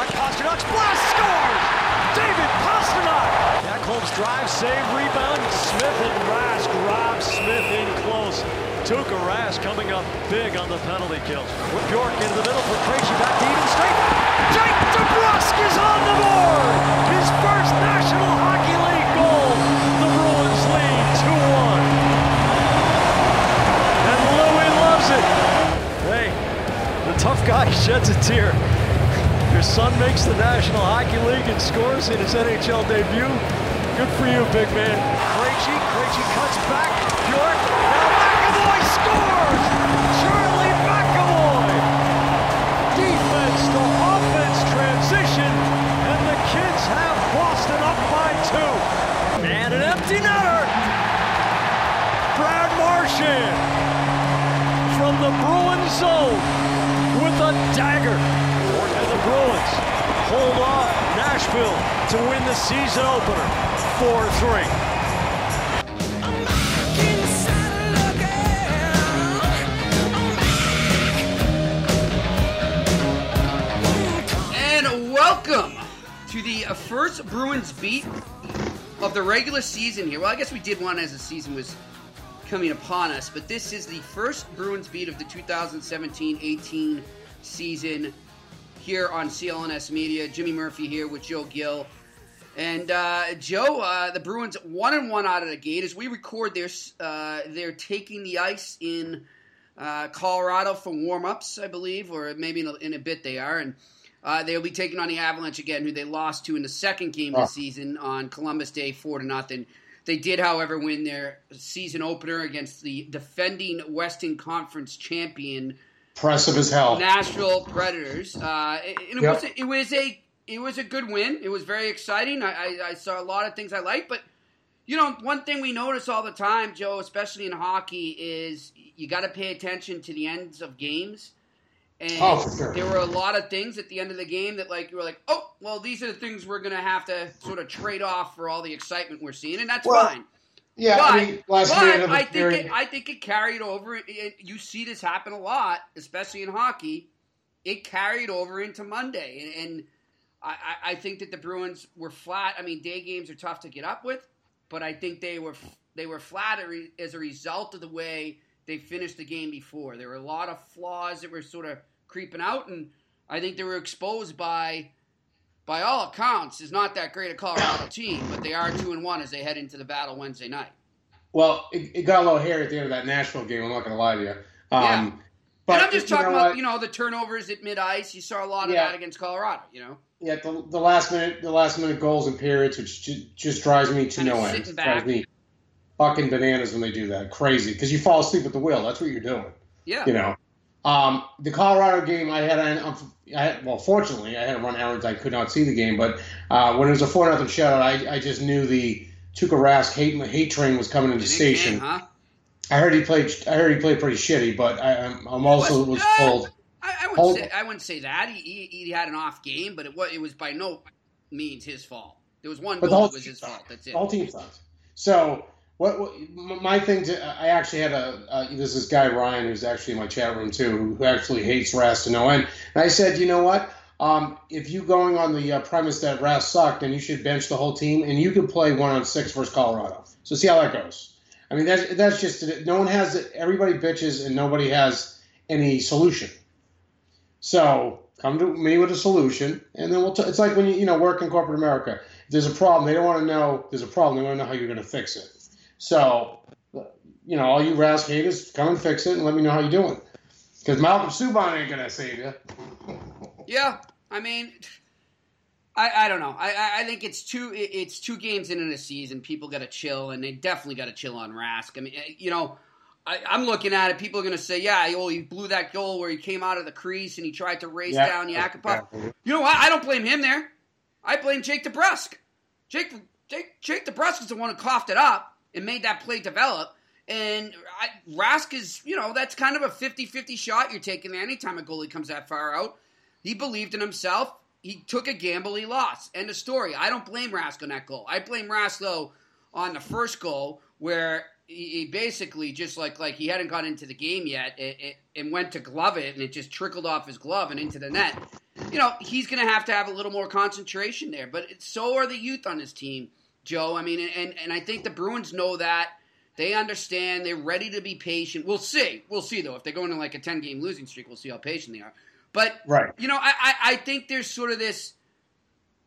Pastrnak. Pastrnak's blast scores! David Pasternak! Ekholm's drive, save, rebound. Smith and Rask rob Smith in close. Tuukka Rask coming up big on the penalty kills. With Bjork into the middle for Krejci, back to Eden straight. Jake DeBrusk is on the board! His first National Hockey League goal. The Bruins lead 2-1. And Louis loves it. Hey, the tough guy sheds a tear. Your son makes the National Hockey League and scores in his NHL debut. Good for you, big man. Krejci, Krejci cuts back. Bjork, now McAvoy scores! Charlie McAvoy! Defense to offense transition, and the kids have Boston up by two. And an empty netter. Brad Marchand from the Bruins zone with a dagger. Bruins hold off Nashville to win the season opener 4-3. And welcome to the first Bruins beat of the regular season here. Well, I guess we did one as the season was coming upon us, but this is the first Bruins beat of the 2017-18 season here on CLNS Media. Jimmy Murphy here with Joe Gill. And uh, Joe, uh, the Bruins one and one out of the gate. As we record this, uh, they're taking the ice in uh, Colorado for warm-ups, I believe, or maybe in a, in a bit they are. And uh, they'll be taking on the Avalanche again, who they lost to in the second game of the season on Columbus Day, four to nothing. They did, however, win their season opener against the defending Western Conference champion Impressive as hell. Nashville Predators. Uh, and it, Yep. was it was a it was a good win. It was very exciting. I, I, I saw a lot of things I liked, but you know, one thing we notice all the time, Joe, especially in hockey, is you got to pay attention to the ends of games. And Oh, for sure. there were a lot of things at the end of the game that, like, you were like, oh, well, these are the things we're going to have to sort of trade off for all the excitement we're seeing, and that's Well, fine. Yeah, But, I mean, last but the I think it, I think it carried over. It- it- you see this happen a lot, especially in hockey. It carried over into Monday, and, and I, I- I think that the Bruins were flat. I mean, day games are tough to get up with, but I think they were they were flat as a result of the way they finished the game before. There were a lot of flaws that were sort of creeping out, and I think they were exposed by. By all accounts, is not that great a Colorado team, but they are two and one as they head into the battle Wednesday night. well, it, it got a little hairy at the end of that Nashville game. I'm not going to lie to you. Um, Yeah. But and I'm just you talking know about what? you know the turnovers at mid ice. You saw a lot of Yeah. that against Colorado. You know, Yeah, the, the last minute, the last minute goals and periods, which ju- just drives me to Kinda no end. Drives me fucking bananas when they do that. Crazy because you fall asleep at the wheel. That's what you're doing. yeah, You know. Um, the Colorado game, I had, um, I had, well, fortunately, I had to run errands. I could not see the game, but uh, when it was a four nothing shutout, I, I just knew the Tuukka Rask hate hate train was coming into Big station. huh? I heard he played. I heard he played pretty shitty, but I, I'm, I'm also was uh, told. I, I wouldn't say I wouldn't say that he, he he had an off game, but it was it was by no means his fault. There was one goal that was his fault. That's it. All team sucks. So what, what my thing to I actually had a uh, this guy Ryan who's actually in my chat room too who actually hates Rask to no end. And I said, you know what? Um, if you going on the uh, premise that Rask sucked, then you should bench the whole team and you could play one on six versus Colorado. So see how that goes. I mean that's that's just. No one has it. Everybody bitches and nobody has any solution. So come to me with a solution, and then we'll. T- it's like when you you know work in corporate America. If there's a problem, they don't want to know there's a problem. They want to know how you're going to fix it. So, you know, all you Rask haters, come and fix it, and let me know how you're doing. Because Malcolm Subban ain't going to save you. Yeah, I mean, I, I don't know. I, I think it's two it's two games in in a season. People got to chill, and they definitely got to chill on Rask. I mean, eh, you know, I, am looking at it. People are going to say, "Yeah, well, he blew that goal where he came out of the crease and he tried to race yeah, down Yakupov." Yeah. You know what? I don't blame him there. I blame Jake DeBrusk. Jake Jake Jake DeBrusk is the one who coughed it up and made that play develop. And I, Rask is, you know, that's kind of a 50-50 shot you're taking there anytime a goalie comes that far out. He believed in himself he took a gamble, he lost. End of story. I don't blame Rask on that goal. I blame Rask though on the first goal where he, basically just like like he hadn't got into the game yet and went to glove it and it just trickled off his glove and into the net. You know he's going to have to have a little more concentration there, but so are the youth on his team, Joe. I mean, and and I think the Bruins know that. They understand. They're ready to be patient. We'll see. We'll see though. If they go into like a ten game losing streak, we'll see how patient they are. But right. you know, I, I, I think there's sort of this,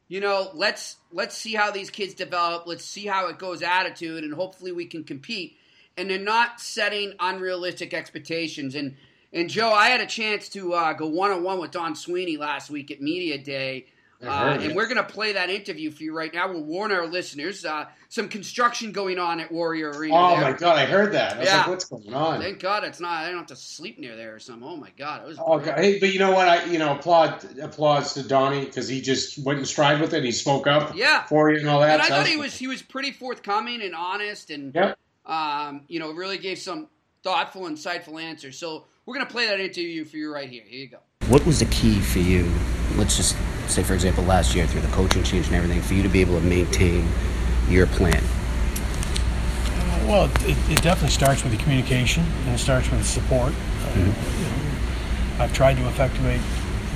you know, let's let's see how these kids develop. Let's see how it goes attitude, and hopefully we can compete. And they're not setting unrealistic expectations. And and Joe, I had a chance to uh, go one on one with Don Sweeney last week at Media Day uh, and we're going to play that interview for you right now. We'll warn our listeners. Uh, some construction going on at Warrior Arena. Oh there. my god, I heard that. I yeah. Like, what's going on? Thank God it's not. I don't have to sleep near there or something. Oh my god, it was. Oh god. Hey, but you know what? I you know applaud applause to Donnie because he just went and stride with it. He spoke up. Yeah. For you and all that. And I thought he was he was pretty forthcoming and honest and yep. um, you know really gave some thoughtful, insightful answers. So we're going to play that interview for you right here. Here you go. What was the key for you? Let's just say, for example, last year through the coaching change and everything, for you to be able to maintain your plan? Well, it, it definitely starts with the communication and it starts with the support. Uh, mm-hmm. you know, I've tried to effectuate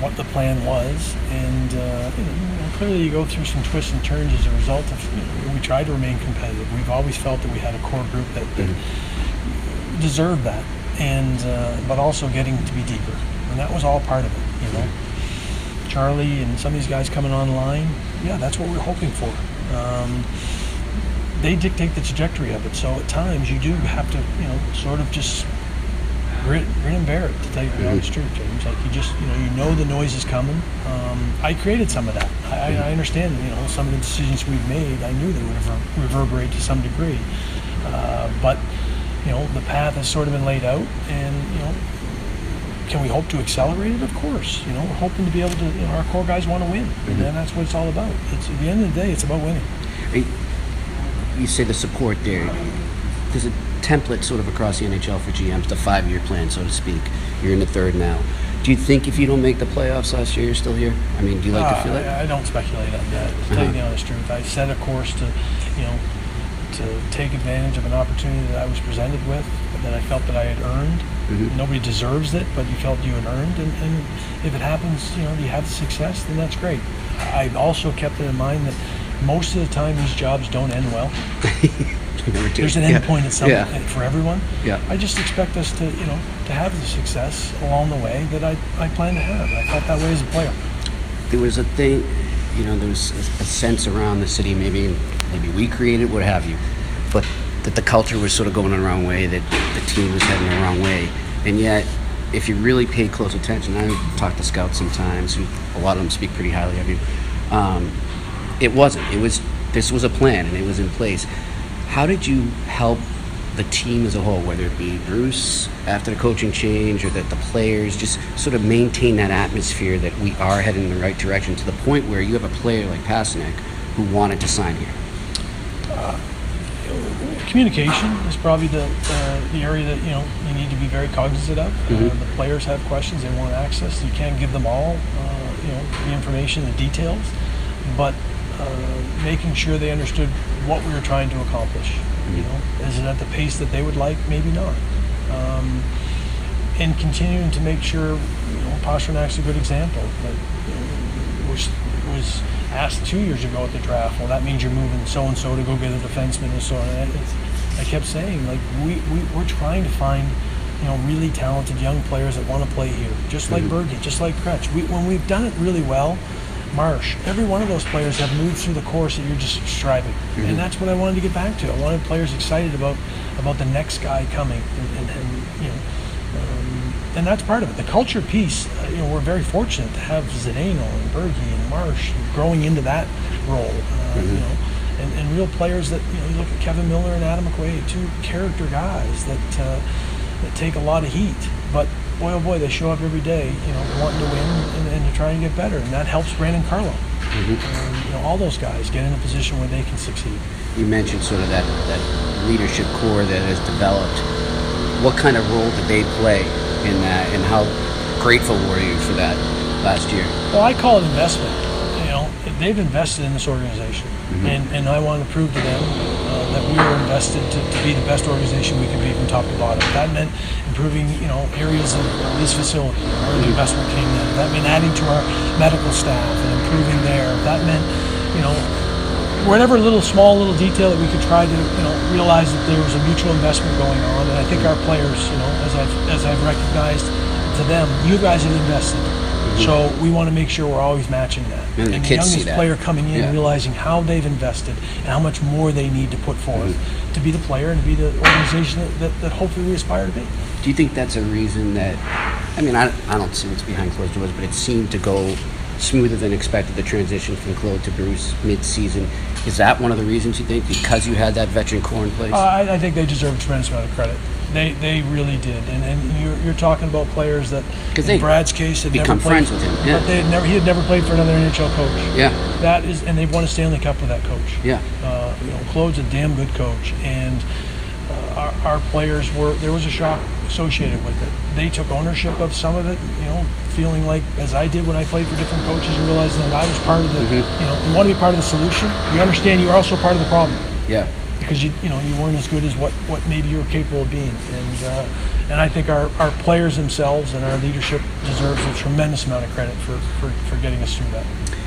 what the plan was, and uh, you know, clearly you go through some twists and turns as a result of. You know, we tried to remain competitive. We've always felt that we had a core group that, that mm-hmm. deserved that, and uh, but also getting to be deeper and that was all part of it. You know, Charlie and some of these guys coming online, yeah, that's what we're hoping for. Um, they dictate the trajectory of it. So at times you do have to, you know, sort of just grit, grit and bear it. To tell you the honest truth, James, like you just, you know, you know the noise is coming. Um, I created some of that. I, I, understand, you know, some of the decisions we've made. I knew they would reverberate to some degree, uh, but you know, the path has sort of been laid out, and you know, can we hope to accelerate it? Of course. You know, we're hoping to be able to. You know, our core guys want to win, mm-hmm. and that's what it's all about. It's at the end of the day, it's about winning. You say the support there. There's a template sort of across the NHL for GMs, the five-year plan, so to speak. You're in the third now. Do you think if you don't make the playoffs last year, you're still here? I mean, do you like uh, to feel it? I, I, don't speculate on that. To uh-huh. tell you the honest truth, I set a course to, you know, to take advantage of an opportunity that I was presented with that I felt that I had earned. Mm-hmm. Nobody deserves it, but you felt you had earned. And, and, if it happens, you know, you have the success, then that's great. I've also kept it in mind that most of the time these jobs don't end well. There's an end yeah. point at some, yeah. for everyone. Yeah. I just expect us to, you know, to have the success along the way that I, I plan to have. I felt that way as a player. There was a thing, you know, there was a, a sense around the city, maybe maybe we created, what have you, but that the culture was sort of going the wrong way, that the team was heading the wrong way, and yet if you really pay close attention, I talk to scouts sometimes, who a lot of them speak pretty highly of you. Um, it wasn't. It was this was a plan and it was in place. How did you help the team as a whole, whether it be Bruce after the coaching change or that the players just sort of maintain that atmosphere that we are heading in the right direction to the point where you have a player like Pastrnak who wanted to sign here? Communication is probably the uh, the area that you know you need to be very cognizant of. Uh, mm-hmm. Uh, the players have questions; they want access. You can't give them all, uh, you know, the information, the details, but uh, making sure they understood what we were trying to accomplish. Mm-hmm. You know, is it at the pace that they would like? Maybe not. Um, and continuing to make sure, you know, Pastrnak's a good example. That you know, was was asked two years ago at the draft, well, that means you're moving so and so to go get a defenseman and so on. And I kept saying, like, we, we, we're trying to find, you know, really talented young players that want to play here, just like mm-hmm. Berge, just like Kretsch. We, when we've done it really well, Marsh, every one of those players have moved through the course that you're just striving. Mm-hmm. And that's what I wanted to get back to. I wanted players excited about about the next guy coming and, and, and and that's part of it. The culture piece, uh, you know, we're very fortunate to have Zdeno and Berge and Marsh growing into that role. Uh, mm-hmm. You know, and, and, real players that you know, you look at Kevan Miller and Adam McQuaid, two character guys that uh, that take a lot of heat, but boy oh boy, they show up every day, you know, wanting to win and, and to try and get better, and that helps Brandon Carlo. Mm-hmm. And, you know, all those guys get in a position where they can succeed. You mentioned sort of that that leadership core that has developed. What kind of role did they play in that, and how grateful were you for that last year? Well, I call it investment. You know, they've invested in this organization, mm-hmm. and, and I want to prove to them uh, that we are invested to, to be the best organization we can be from top to bottom. That meant improving, you know, areas of this facility where the investment came in. That meant adding to our medical staff and improving there. That meant, you know, whatever little small little detail that we could try to, you know, realize that there was a mutual investment going on. And I think our players, you know, as I've as I've recognized to them, you guys have invested. Mm-hmm. So we want to make sure we're always matching that. And, and the, the youngest player coming in, yeah. realizing how they've invested and how much more they need to put forth mm-hmm. to be the player and to be the organization that, that, that hopefully we aspire to be. Do you think that's a reason that, I mean, I, I don't see what's behind closed doors, but it seemed to go smoother than expected, the transition from Claude to Bruce mid-season. Is that one of the reasons you think, because you had that veteran core in place? Uh, I, I, think they deserve a tremendous amount of credit. They, they really did, and, and you're, you're talking about players that, in Brad's case, had become never played, friends with him. Yeah. But they had never, he had never played for another NHL coach. Yeah, that is, and they've won a Stanley Cup with that coach. Yeah, uh, you know, Claude's a damn good coach, and our, our, players were there was a shock associated with it. They took ownership of some of it, you know, feeling like as I did when I played for different coaches and realizing that I was part of the, mm-hmm. you know, you want to be part of the solution. You understand you're also part of the problem. Yeah. Because you you know you weren't as good as what, what maybe you were capable of being, and uh, and I think our, our players themselves and our leadership deserves a tremendous amount of credit for, for, for getting us through that.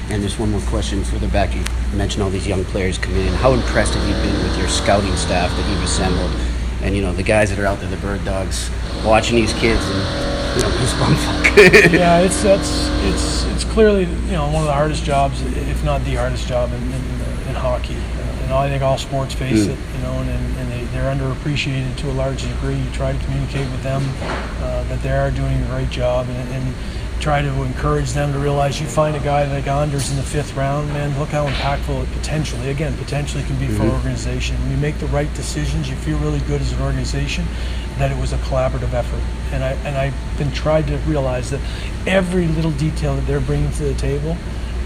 And just one more question further back. You mentioned all these young players coming in. How impressed have you been with your scouting staff that you've assembled? And you know the guys that are out there, the bird dogs, watching these kids and you know yeah, it's that's it's it's clearly you know one of the hardest jobs, if not the hardest job in, in, in hockey. Uh, and I think all sports face mm. it, you know, and, and they, they're underappreciated to a large degree. You try to communicate with them uh, that they are doing a great job, and, and try to encourage them to realize you find a guy like Anders in the fifth round, man, look how impactful it potentially, again, potentially can be mm-hmm. for an organization. When you make the right decisions, you feel really good as an organization that it was a collaborative effort. And, I, and I've been tried to realize that every little detail that they're bringing to the table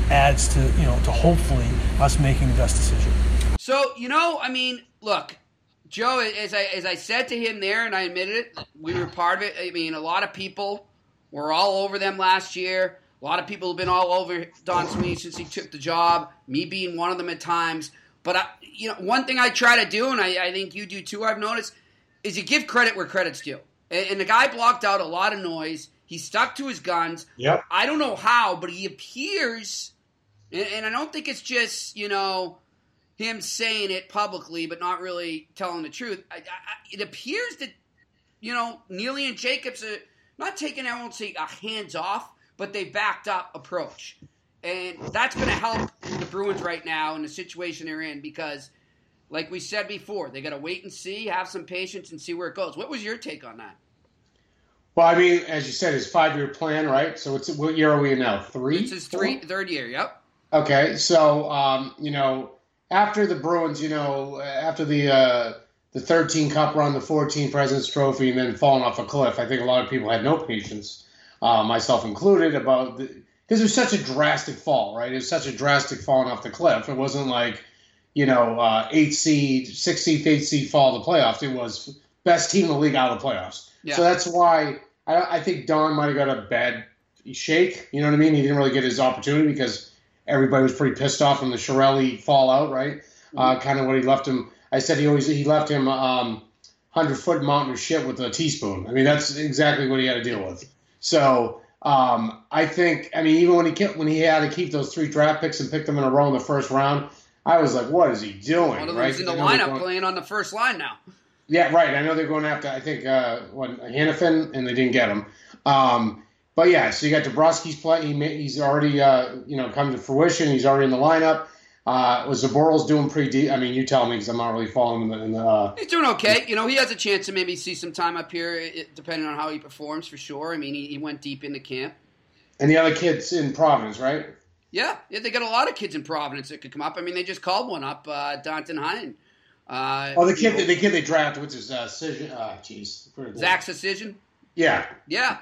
adds to, you know, to hopefully us making the best decision. So, you know, I mean, look, Joe, as I, as I said to him there, and I admitted it, we were part of it. I mean, a lot of people were all over them last year. A lot of people have been all over Don Sweeney since he took the job. Me being one of them at times. But I, you know, one thing I try to do, and I, I think you do too. I've noticed, is you give credit where credit's due. And, and the guy blocked out a lot of noise. He stuck to his guns. Yep. I don't know how, but he appears, and, and I don't think it's just you know him saying it publicly, but not really telling the truth. I, I, it appears that you know Neely and Jacobs are not taking, I won't say a hands off, but they backed up approach. And that's going to help the Bruins right now in the situation they're in because, like we said before, they got to wait and see, have some patience, and see where it goes. What was your take on that? Well, I mean, as you said, it's five year plan, right? So it's what year are we in now? Three. This is three, third year. Yep. Okay, so um, you know, after the Bruins, you know, after the uh, the 13 cup run, the 14 President's Trophy, and then falling off a cliff. I think a lot of people had no patience, uh, myself included, about because it was such a drastic fall, right? It was such a drastic falling off the cliff. It wasn't like you know uh, eight seed, six seed, eight seed fall of the playoffs. It was best team in the league out of the playoffs. Yeah. So that's why I, I think Don might have got a bad shake. You know what I mean? He didn't really get his opportunity because everybody was pretty pissed off from the Chiarelli fallout, right? Mm-hmm. Uh, kind of what he left him I said he always he left him um, hundred foot mountain of shit with a teaspoon. I mean that's exactly what he had to deal with. So um, I think I mean even when he kept, when he had to keep those three draft picks and pick them in a row in the first round, I was like, what is he doing? One of right? in the lineup going, playing on the first line now. Yeah, right. I know they're going after I think uh, what Hanifin and they didn't get him. Um, but yeah, so you got DeBrusk's play. He, he's already uh, you know come to fruition. He's already in the lineup. Uh, was Zboril's doing pretty deep? I mean, you tell me because I'm not really following him. In the, uh, He's doing okay. You know, he has a chance to maybe see some time up here, it, depending on how he performs, for sure. I mean, he, he went deep into camp. and the other kids in Providence, right? Yeah, yeah, they got a lot of kids in Providence that could come up. I mean, they just called one up, uh, Danton Heinen. Uh, Oh, the kid, know, the kid they drafted, which is uh, Senyshyn. Uh, jeez, Zach Senyshyn. Yeah, Yeah.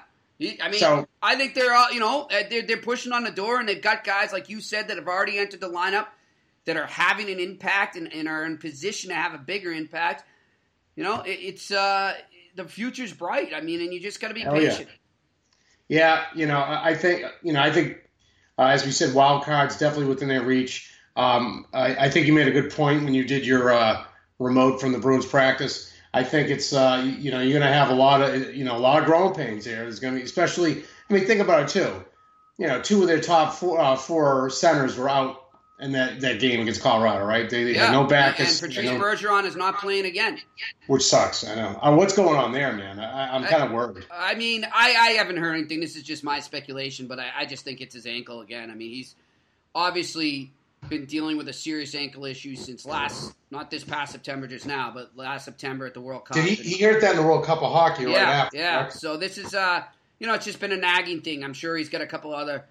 I mean, So- I think they're all, you know, uh, they're, they're pushing on the door and they've got guys, like you said, that have already entered the lineup that are having an impact and, and are in position to have a bigger impact. You know, it, it's, uh, the future's bright. I mean, and you just got to be Hell patient. yeah. You know, I think you know, I think uh, as we said, wild cards definitely within their reach. Um, I, I think you made a good point when you did your uh, remote from the Bruins practice. I think it's uh, you, you know you're going to have a lot of you know a lot of growing pains here. There's going to be especially. I mean, think about it too. You know, two of their top four uh, four centers were out in that, that game against Colorado, right? They, they Yeah. had no and, Backes, and you Patrice know, Bergeron is not playing again. which sucks. I know. Uh, what's going on there, man? I, I'm kind of worried. I mean, I, I haven't heard anything. This is just my speculation, but I, I just think it's his ankle again. I mean, he's obviously been dealing with a serious ankle issue since last, not this past September just now, but last September at the World Cup. Did he, he hurt that in the World Cup of Hockey right yeah, after? yeah. correct? So this is, uh, you know, it's just been a nagging thing. I'm sure he's got a couple other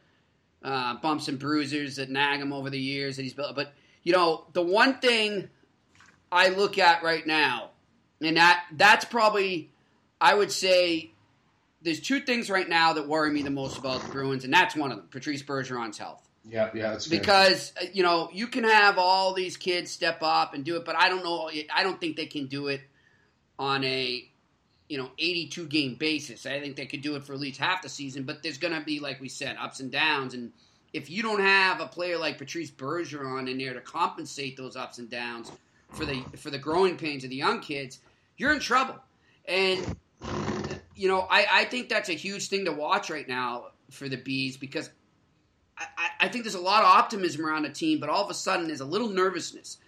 uh, bumps and bruisers that nag him over the years that he's built. But you know, the one thing I look at right now, and that that's probably, I would say, there's two things right now that worry me the most about the Bruins, and that's one of them: Patrice Bergeron's health. Yeah, yeah, that's fair. Because uh, you know you can have all these kids step up and do it, but I don't know. I don't think they can do it on a you know 82 game basis. I think they could do it for at least half the season, but there's going to be like we said ups and downs, and if you don't have a player like Patrice Bergeron in there to compensate those ups and downs for the for the growing pains of the young kids, you're in trouble. And you know I, I think that's a huge thing to watch right now for the bees because I, I- think there's a lot of optimism around the team, but all of a sudden there's a little nervousness.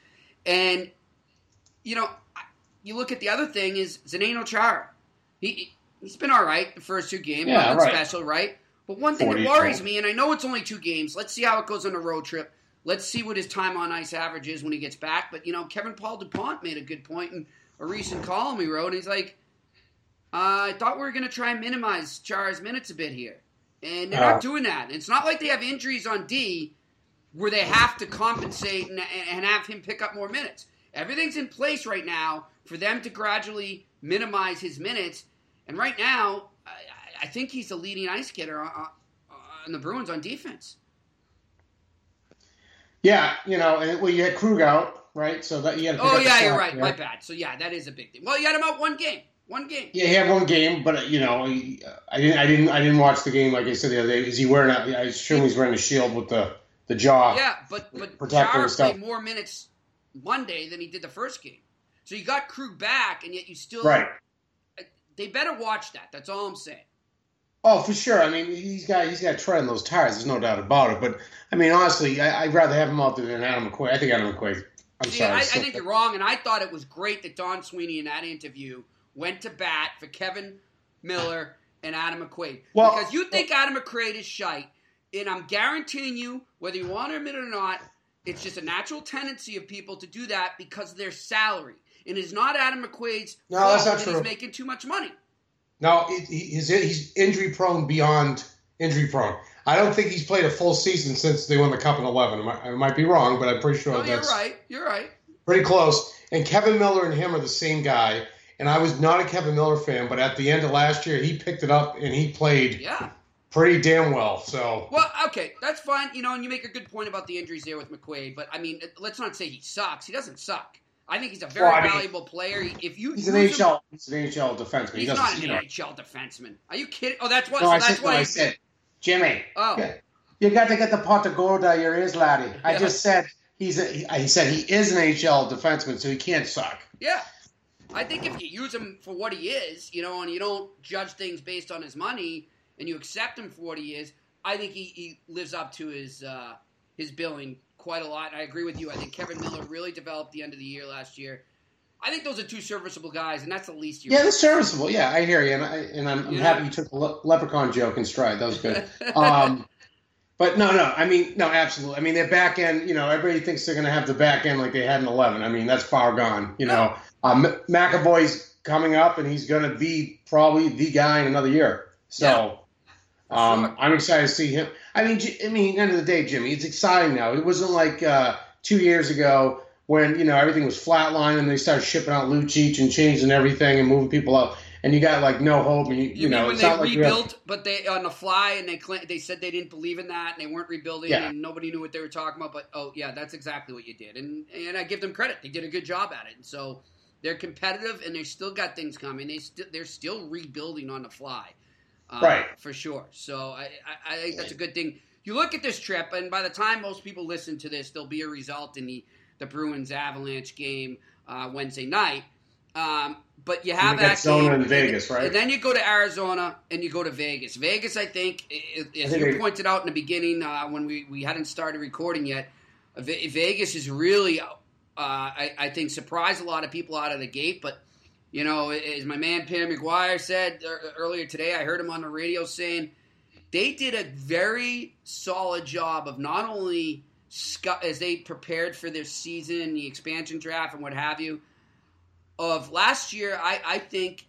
And, you know, you look at the other thing is Zdeno Chara. He, he's been all right the first two games. Yeah, nothing right. special, right? But one thing that worries me, and I know it's only two games, let's see how it goes on a road trip. Let's see what his time on ice average is when he gets back. But, you know, Kevin Paul DuPont made a good point in a recent column he wrote. And he's like, uh, I thought we were going to try and minimize Chara's minutes a bit here. And they're Uh. not doing that. It's not like they have injuries on D where they have to compensate and, and have him pick up more minutes. Everything's in place right now for them to gradually minimize his minutes. And right now, I, I think he's the leading ice getter on, on, the Bruins on defense. yeah, you know, and well, you had Krug out, right? So that you had. Oh yeah, you're right. there. My bad. So yeah, that is a big thing. Well, you had him out one game. One game. Yeah, he had one game, but you know, he, I didn't, I didn't, I didn't watch the game. Like I said the other day, is he wearing? A, I assume he's wearing a shield with the the jaw. Yeah, but but Chara played more minutes Monday than he did the first game. So you got Krug back, and yet you still Right. They better watch that. That's all I'm saying. Oh, for sure. I mean, he's got he's got tread on those tires. There's no doubt about it. But I mean, honestly, I, I'd rather have him out there than Adam McQuaid. I think Adam McQuaid. I'm See, sorry. I, I think you're wrong, and I thought it was great that Don Sweeney in that interview went to bat for Kevan Miller and Adam McQuaid. Well- because you think Adam McQuaid is shite, and I'm guaranteeing you, whether you want to admit it or not, it's just a natural tendency of people to do that because of their salary. And it's not Adam McQuaid's No, fault that's not that true. he's making too much money. No, it, he's he's injury prone beyond injury prone. I don't think he's played a full season since they won the Cup in eleven. I might, be wrong, but I'm pretty sure No, you're that's right. You're right. pretty close. And Kevan Miller and him are the same guy. And I was not a Kevan Miller fan, but at the end of last year, he picked it up and he played Yeah. pretty damn well. So Well, okay, that's fine. You know, and you make a good point about the injuries there with McQuaid. But I mean, let's not say he sucks. He doesn't suck. I think he's a very Well, I mean, valuable player. If you he's an use him- NHL. He's an NHL defenseman. He's doesn't. an you know. NHL defenseman. Are you kidding? Oh, that's what. No, so I that's said. why. No, I he- said, Jimmy. Oh, Yeah. You got to get the pot of gold out of your ears, laddie. I Yeah. just said he's. A, he, he said he is an HL defenseman, so he can't suck. yeah. I think if you use him for what he is, you know, and you don't judge things based on his money, and you accept him for what he is, I think he, he lives up to his uh, his billing quite a lot. I agree with you. I think Kevan Miller really developed the end of the year last year. I think those are two serviceable guys, and that's the least you. Yeah, they're serviceable. Yeah, I hear you, and, I, and I'm, I'm Yeah. happy you took the le- leprechaun joke in stride. That was good. Um, But no, no. I mean, no, absolutely. I mean, their back end. You know, everybody thinks they're going to have the back end like they had in eleven. I mean, that's far gone. You know, um, McAvoy's coming up, and he's going to be probably the guy in another year. So, yeah. Um, sure. I'm excited to see him. I mean, I mean, end of the day, Jimmy, it's exciting now. It wasn't like uh, two years ago when you know everything was flatline and they started shipping out Lucic and changing everything and moving people out and you got like no hope, and you, you, you know when they rebuilt, have... but they on the fly, and they they said they didn't believe in that, and they weren't rebuilding, yeah. and nobody knew what they were talking about. But oh yeah, that's exactly what you did, and and I give them credit; they did a good job at it. And so they're competitive, and they still got things coming. They still they're still rebuilding on the fly, uh, right? For sure. So I, I I think that's a good thing. You look at this trip, and by the time most people listen to this, there'll be a result in the the Bruins Avalanche game uh, Wednesday night. Um, but you have that Arizona and Vegas, right? And then you go to Arizona and you go to Vegas. Vegas, I think, as I think you pointed out in the beginning uh, when we, we hadn't started recording yet, Vegas is really, uh, I, I, think, surprised a lot of people out of the gate. But you know, as my man Pam McGuire said earlier today, I heard him on the radio saying they did a very solid job of not only as they prepared for their season, the expansion draft, and what have you of last year, I, I think,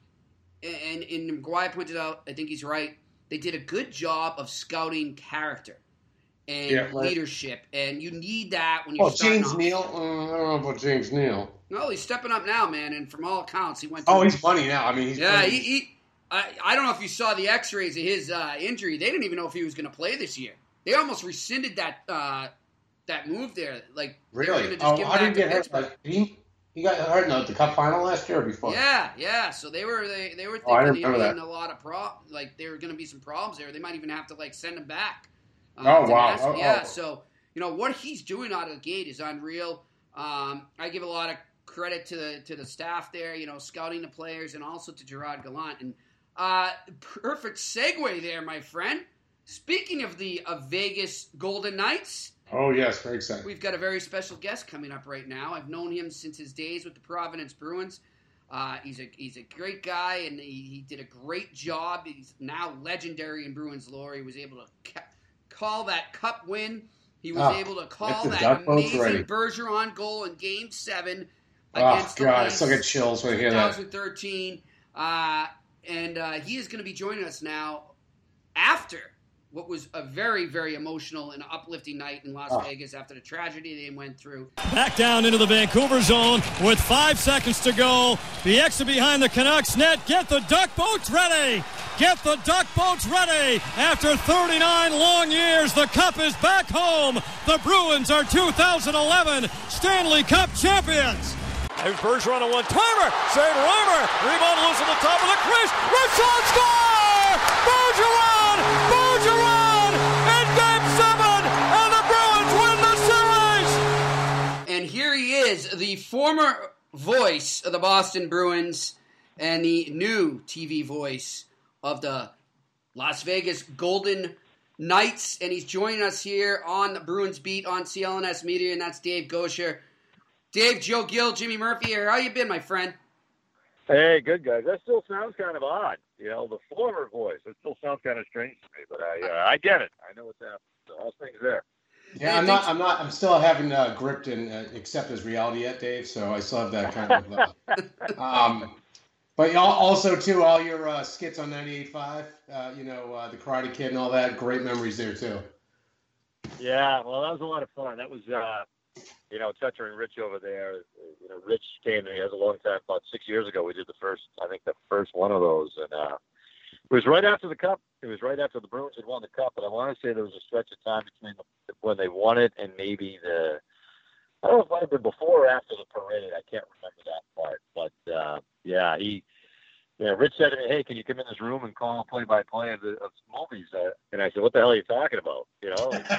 and, and McGuire pointed out, I think he's right. They did a good job of scouting character and yeah, right. leadership, and you need that when you're. Oh, James off. Neal. Uh, I don't know about James Neal. No, he's stepping up now, man, and from all accounts, he went. oh, he's funny now. I mean, yeah, he, he, I, I don't know if you saw the X-rays of his uh, injury. They didn't even know if he was going to play this year. They almost rescinded that uh, that move there. Like, really? Oh, how did he get hurt? Like, he he got hurt in the, the Cup final last year or before. Yeah, yeah. So they were they, they were oh, thinking oh, he had a lot of pro like there were going to be some problems there. They might even have to like send him back. Um, oh wow! Oh, yeah. Oh. So you know what he's doing out of the gate is unreal. Um, I give a lot of credit to the to the staff there. You know, scouting the players and also to Gerard Gallant and uh, perfect segue there, my friend. Speaking of the of Vegas Golden Knights. Oh yes, very excited. We've got a very special guest coming up right now. I've known him since his days with the Providence Bruins. Uh, he's a he's a great guy, and he, he, did a great job. He's now legendary in Bruins lore. He was able to ca- call that cup win. He was oh, able to call that amazing Bergeron goal in Game Seven oh, God, the I still get chills when I hear 2013. that. Uh, and uh, he is going to be joining us now after what was a very, very emotional and uplifting night in Las oh. Vegas after the tragedy they went through. Back down into the Vancouver zone with five seconds to go. The exit behind the Canucks net. Get the duck boats ready. Get the duck boats ready. After 39 long years, the cup is back home. The Bruins are 2011 Stanley Cup champions. Here's Bergeron on one timer. Save Reimer. Rebound loose at the top of the crease. Richard score! Bergeron! Bergeron! In game seven, and the Bruins win the series! And here he is, the former voice of the Boston Bruins and the new TV voice of the Las Vegas Golden Knights. And he's joining us here on the Bruins Beat on CLNS Media, and that's Dave Goucher. Dave, Joe Gill, Jimmy Murphy here. How you been, my friend? Hey, good guys. That still sounds kind of odd. You know, the former voice. It still sounds kind of strange to me, but I uh, I get it. I know what's happening. So all things there. Yeah, I'm not. I'm not. I'm still having uh, gripped and uh, accept as reality yet, Dave. So I still have that kind of. Uh, um, but also too, all your uh, skits on 98.5, uh, you know, uh, the Karate Kid and all that. Great memories there too. Yeah, well, that was a lot of fun. That was uh, you know, Toucher and Rich over there, you know, Rich came to me as a long time, about six years ago. We did the first, I think, the first one of those, and uh, it was right after the Cup. It was right after the Bruins had won the Cup, and I want to say there was a stretch of time between the, when they won it and maybe the. I don't know if it might have been before or after the parade. I can't remember that part, but uh, yeah, he yeah, Rich said to me, "Hey, can you come in this room and call play-by-play of, the, of movies?" Uh, and I said, "What the hell are you talking about?" You know,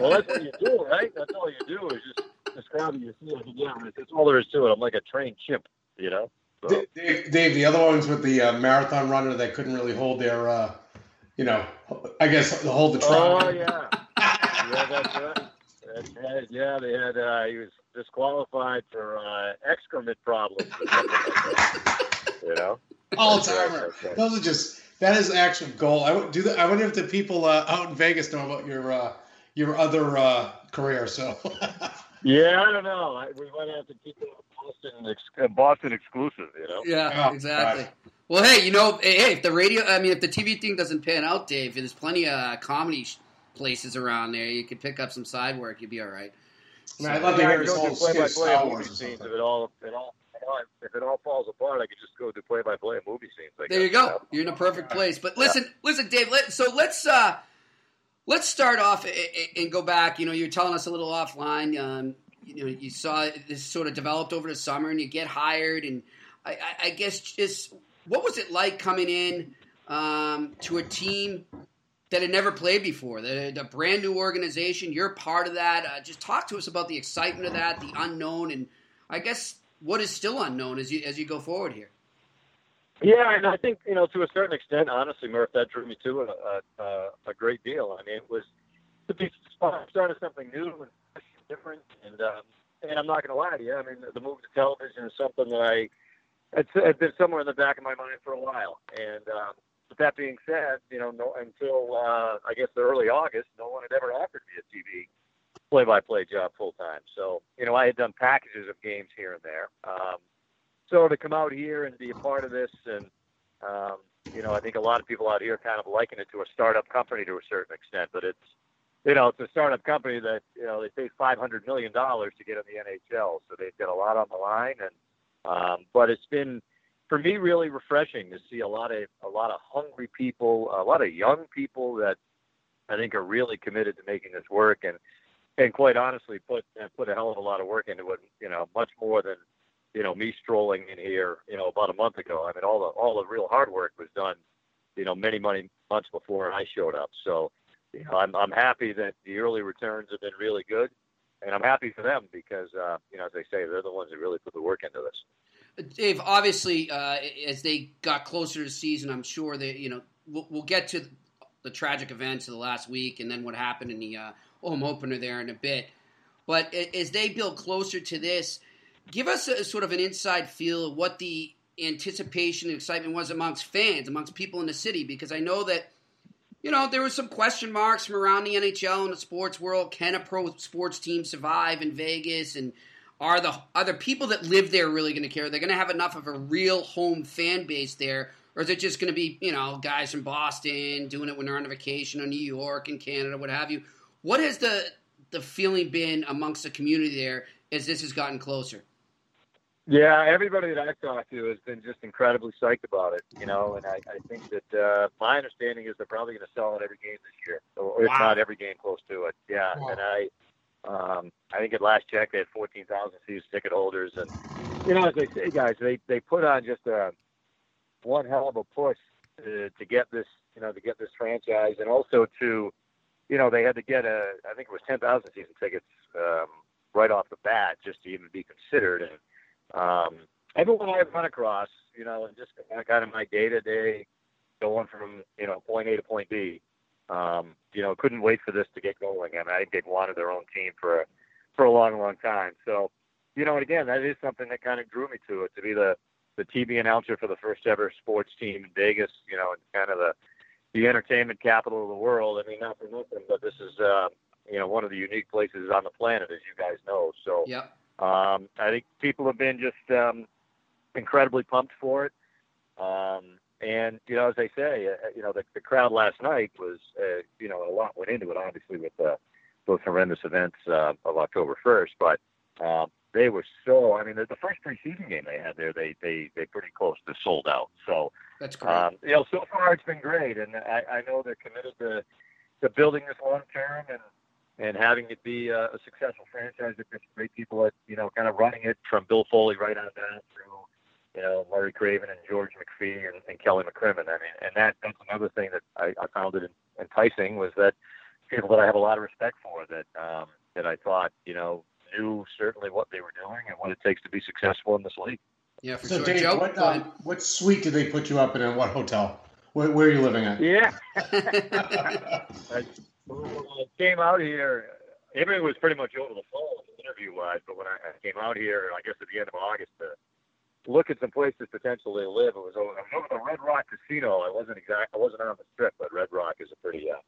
well, that's what you do, right? That's all you do is just describe what you see. Said, "Yeah, that's all there is to it." I'm like a trained chimp, you know. So. Dave, Dave, the other ones with the uh, marathon runner that couldn't really hold their, uh, you know, I guess hold the trunk. Oh yeah, yeah, that's right. That's Yeah, they had. Uh, he was disqualified for uh, excrement problems. you know. All timer. Those are just that is actual gold. I would do. The, I wonder if the people uh, out in Vegas know about your uh, your other uh, career. So. yeah, I don't know. I, we might have to keep it Boston, ex- Boston exclusive. You know. Yeah, oh, exactly. Gosh. Well, hey, you know, hey, if the radio, I mean, if the TV thing doesn't pan out, Dave, there's plenty of uh, comedy places around there. You could pick up some side work. You'd be all right. I mean, I'd love to hear his whole play by play movie scenes. If it all, it all, if it all falls apart, I could just go do play by play movie scenes. I there you go. You're in a perfect place. But listen, yeah. listen, Dave. Let, so let's uh, let's start off and go back. You know, you're telling us a little offline. Um, you know, you saw this sort of developed over the summer, and you get hired, and I, I guess just what was it like coming in um, to a team that had never played before, the, the brand new organization? You're part of that. Uh, just talk to us about the excitement of that, the unknown, and I guess what is still unknown as you as you go forward here. Yeah, and I think you know to a certain extent, honestly, Murph, that drew me to a, a, a great deal. I mean, it was to be starting something new and different, and um, and I'm not going to lie to you. I mean, the move to television is something that I it's, it's been somewhere in the back of my mind for a while. And um, with that being said, you know, no, until uh, I guess the early August, no one had ever offered me a TV play-by-play job full time. So you know, I had done packages of games here and there. Um, so to come out here and be a part of this, and um, you know, I think a lot of people out here kind of liken it to a startup company to a certain extent, but it's you know, it's a startup company that you know they five hundred million dollars to get in the NHL, so they've got a lot on the line, and um, but it's been for me really refreshing to see a lot of a lot of hungry people, a lot of young people that I think are really committed to making this work, and and quite honestly put put a hell of a lot of work into it. You know, much more than you know me strolling in here. You know, about a month ago. I mean, all the all the real hard work was done. You know, many many months before I showed up. So, you know, I'm I'm happy that the early returns have been really good and I'm happy for them because uh, you know, as they say, they're the ones that really put the work into this. Dave, obviously, uh, as they got closer to season, I'm sure that you know we'll, we'll, get to the tragic events of the last week and then what happened in the uh, Oh, home opener there in a bit. But as they build closer to this, give us a, sort of an inside feel of what the anticipation and excitement was amongst fans, amongst people in the city, because I know that you know, there was some question marks from around the NHL and the sports world. Can a pro sports team survive in Vegas? And are the are the people that live there really going to care? They're going to have enough of a real home fan base there, or is it just going to be you know guys from Boston doing it when they're on vacation, or New York and Canada, what have you? What has the the feeling been amongst the community there as this has gotten closer? Yeah, everybody that I've talked to has been just incredibly psyched about it, you know, and I, I think that uh, my understanding is they're probably going to sell it every game this year, or if not every game close to it. Yeah, wow. and I, um, I think at last check they had 14,000 season ticket holders, and you know, as they say, guys, they they put on just a one hell of a push to, to get this, you know, to get this franchise, and also to, you know, they had to get a, I think it was 10,000 season tickets um, right off the bat just to even be considered, and um, everyone I've run across, you know, and just kind of my day to day going from, you know, point A to point B, um, you know, couldn't wait for this to get going. Mean, I think they'd wanted their own team for, a, for a long, long time. So, you know, and again, that is something that kind of drew me to it, to be the, the TV announcer for the first ever sports team in Vegas, you know, and kind of the, the entertainment capital of the world. I mean, not for nothing, but this is, uh, you know, one of the unique places on the planet, as you guys know. So, yep. Um, I think people have been just um, incredibly pumped for it. Um, and you know, as I say, uh, you know, the, the crowd last night was, uh, you know, a lot went into it, obviously, with uh, those horrendous events uh, of October 1st. But um, they were so. I mean, the, the first preseason game they had there, they they they pretty close to sold out. So that's great. Um, you know, so far it's been great, and I, I know they're committed to to building this long term and and having it be a, a successful franchise with great people at you know kind of running it from Bill Foley right on down through you know Murray Craven and George McPhee and, and Kelly McCrimmon. I mean, and that that's another thing that I, I found it enticing was that people that I have a lot of respect for that um, that I thought you know knew certainly what they were doing and what it takes to be successful in this league. Yeah, for so sure. Dave, Joe, what, um, what suite did they put you up in, and what hotel? Where, where are you living at? Yeah. I came out here, everything was pretty much over the phone interview wise, but when I, I came out here, I guess at the end of August to look at some places potentially to live, it was over, I was over the Red Rock Casino. I wasn't exact, I wasn't on the strip, but Red Rock is a pretty, uh,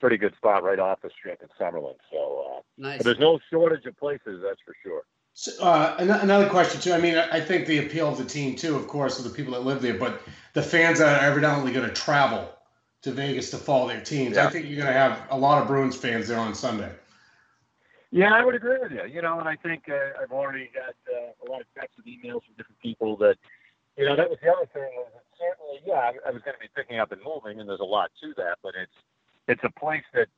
pretty good spot right off the strip in Summerlin. So uh, Nice. there's no shortage of places, that's for sure. So, uh, another question too. I mean, I I think the appeal of the team too, of course, of the people that live there, but the fans that are evidently going to travel to Vegas to follow their teams. I think you're going to have a lot of Bruins fans there on Sunday. Yeah, I would agree with you. You know, and I think uh, I've already got uh, a lot of texts and emails from different people that, you know, that was the other thing. Was that certainly, yeah, I, I was going to be picking up and moving, and there's a lot to that. But it's it's a place that,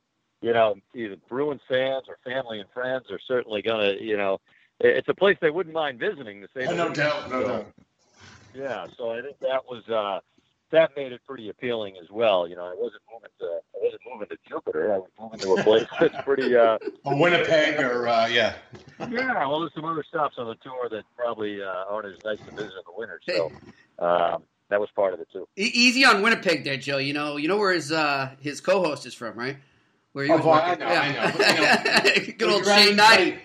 you know, either Bruins fans or family and friends are certainly going to, you know, it's a place they wouldn't mind visiting. To say Oh, the no least. doubt, no So, doubt. Yeah, so I think that was uh, that made it pretty appealing as well. You know, I wasn't moving to I wasn't moving to Jupiter. I was moving to a place that's pretty. Uh, Or Winnipeg, or uh, yeah. yeah, well, there's some other stops on the tour that probably uh, aren't as nice to visit in the winter. So um, that was part of it too. E- easy on Winnipeg there, Joe. You know, you know where his uh, his co-host is from, right? Where you Oh, was boy, I working. know, I know. You know, Good old would you Shane Hnidy.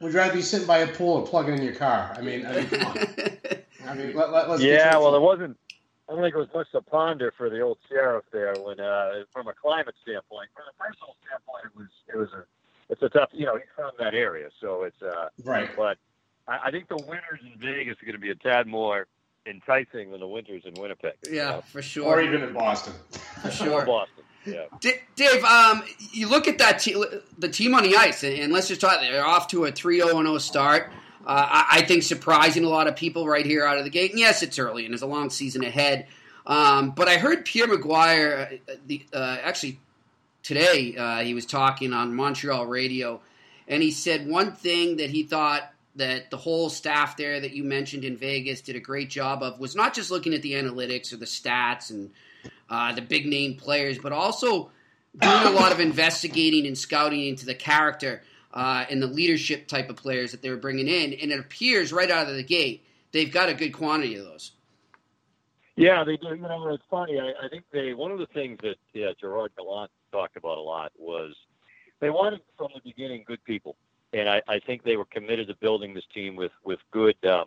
Would you rather be sitting by a pool or plugging in your car? I mean, I mean, come on. I mean, let, let, let's Yeah, well, there wasn't. I don't think it was much to ponder for the old sheriff there. When, uh, from a climate standpoint, from a personal standpoint, it was it was a it's a tough. You know, he's from that area, so it's uh, right. But I, I think the winters in Vegas are going to be a tad more enticing than the winters in Winnipeg. you Yeah, know? for sure. Or even in Boston. For Or sure. Boston. Yeah. D- Dave, um, you look at that te- the team on the ice, and, and let's just talk. They're off to a 3-0-0 start. Uh, I, I think surprising a lot of people right here out of the gate. And yes, it's early, and there's a long season ahead. Um, but I heard Pierre McGuire, uh, the, uh, actually today, uh, he was talking on Montreal radio, and he said one thing that he thought that the whole staff there that you mentioned in Vegas did a great job of was not just looking at the analytics or the stats and uh, the big name players, but also doing a lot of investigating and scouting into the character uh, and the leadership type of players that they were bringing in. And it appears right out of the gate they've got a good quantity of those. Yeah, they do. You know, it's funny. I, I think they one of the things that yeah, Gerard Gallant talked about a lot was they wanted from the beginning good people, and I, I think they were committed to building this team with with good um,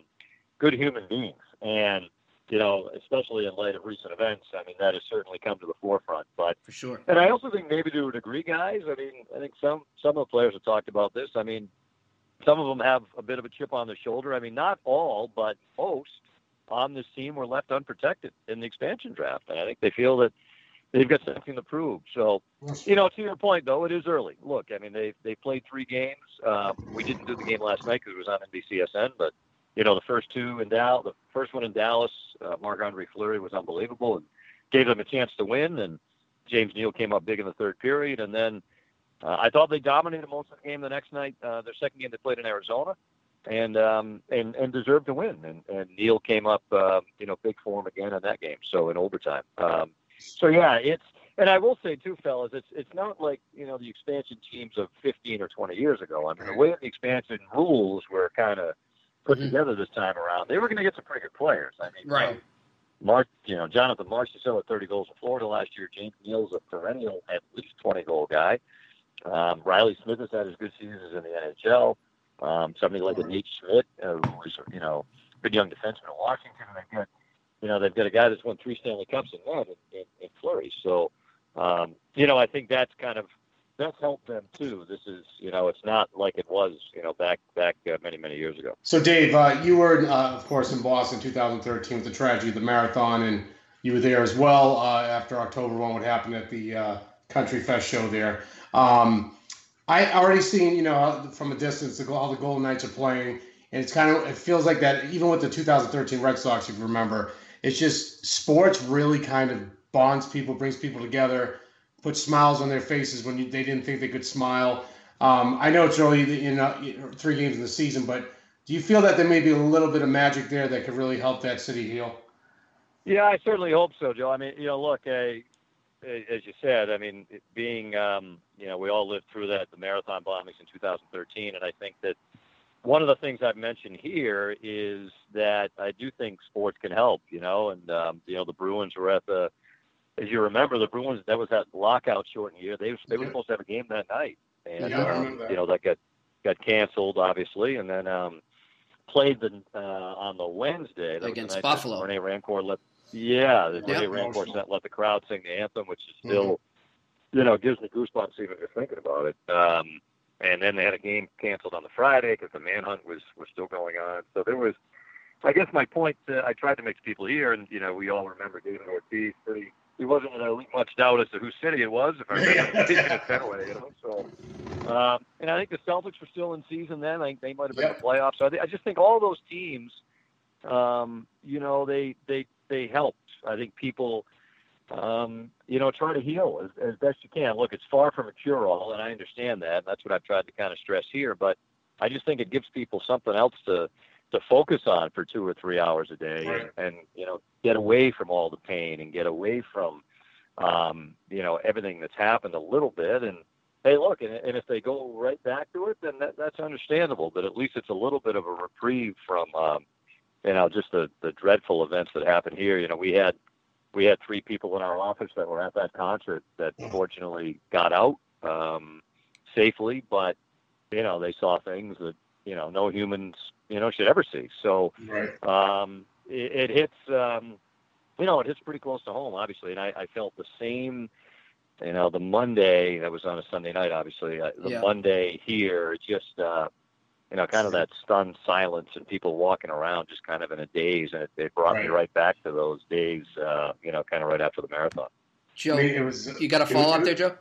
good human beings. And you know, especially in light of recent events, I mean that has certainly come to the forefront. But For sure. and I also think maybe to a degree, guys. I mean, I think some some of the players have talked about this. I mean, some of them have a bit of a chip on their shoulder. I mean, not all, but most on this team were left unprotected in the expansion draft, and I think they feel that they've got something to prove. So, you know, to your point though, it is early. Look, I mean, they they played three games. Um, we didn't do the game last night because it was on NBCSN, but you know, the first two in Dallas, the first one in Dallas, uh, Marc Andre Fleury was unbelievable and gave them a chance to win. And James Neal came up big in the third period, and then uh, I thought they dominated most of the game the next night. Uh, their second game they played in Arizona, and um, and and deserved to win. And and Neal came up, uh, you know, big form again in that game. So in overtime. Um, so yeah, it's and I will say too, fellas, it's it's not like you know the expansion teams of 15 or 20 years ago. I mean, the way the expansion rules were kind of put Mhm. together this time around, they were going to get some pretty good players. I mean, Right. Mark, you know, Jonathan Marchessault had 30 goals in Florida last year. James Neal's a perennial at least 20 goal guy. Um, Riley Smith has had his good seasons in the NHL. Um, somebody like a Nate Schmidt, uh, who was, you know, good young defenseman in Washington. And they've got, you know, they've got a guy that's won three Stanley Cups in that in, in Fleury. So, um, you know, I think that's kind of that's helped them too. This is, you know, it's not like it was, you know, back back uh, many many years ago. So, Dave, uh, you were, uh, of course, in Boston 2013 with the tragedy of the marathon, and you were there as well uh, after October 1, what happened at the uh, Country Fest show there. Um, I already seen, you know, from a distance, the, all the Golden Knights are playing, and it's kind of, it feels like that, even with the 2013 Red Sox, if you remember, it's just sports really kind of bonds people, brings people together, puts smiles on their faces when you, they didn't think they could smile. Um, I know it's only in uh, three games in the season, but do you feel that there may be a little bit of magic there that could really help that city heal? Yeah, I certainly hope so, Joe. I mean, you know, look, uh, as you said, I mean, being, um, you know, we all lived through that, the marathon bombings in 2013, and I think that one of the things I've mentioned here is that I do think sports can help, you know, and, um, you know, the Bruins were at the, as you remember, the Bruins, that was that lockout shortened year. They, they were supposed to have a game that night. And, Yeah, um, that. you know, that got, got canceled, obviously, and then, um, played the, uh, on the Wednesday. That was the Against that Buffalo. Rene Rancourt let yeah, the Yeah. Rene Rancourt let, let the crowd sing the anthem, which is Mm-hmm. still you know, gives me goosebumps even just thinking about it. Um, and then they had a game canceled on the Friday because the manhunt was was still going on. So there was, I guess, my point. Uh, I tried to mix people here, and you know, we all remember David Ortiz. Pretty, he wasn't in much doubt as to whose city it was, if I remember yeah. Fenway. You know, so um, and I think the Celtics were still in season then. I think they might have been yep. in the playoffs. So I, th- I just think all those teams, um, you know, they they they helped. I think people um, you know, try to heal as, as best you can. Look, it's far from a cure-all, and I understand that. And that's what I've tried to kind of stress here. But I just think it gives people something else to to focus on for two or three hours a day, right. and, and you know, get away from all the pain and get away from um, you know everything that's happened a little bit. And hey, look, and, and if they go right back to it, then that, that's understandable. But at least it's a little bit of a reprieve from um, you know just the the dreadful events that happened here. You know, we had we had three people in our office that were at that concert that fortunately got out um, safely, but you know they saw things that you know no humans you know should ever see. So right. um, it, it hits um, you know it hits pretty close to home, obviously, and I, I felt the same. You know, the Monday that was on a Sunday night, obviously, uh, the yeah. Monday here, just uh, you know, kind of that stunned silence and people walking around just kind of in a daze. And it, it brought right. me right back to those days, uh, you know, kind of right after the marathon. Joe, I mean, it was, you got a follow up there, Joe?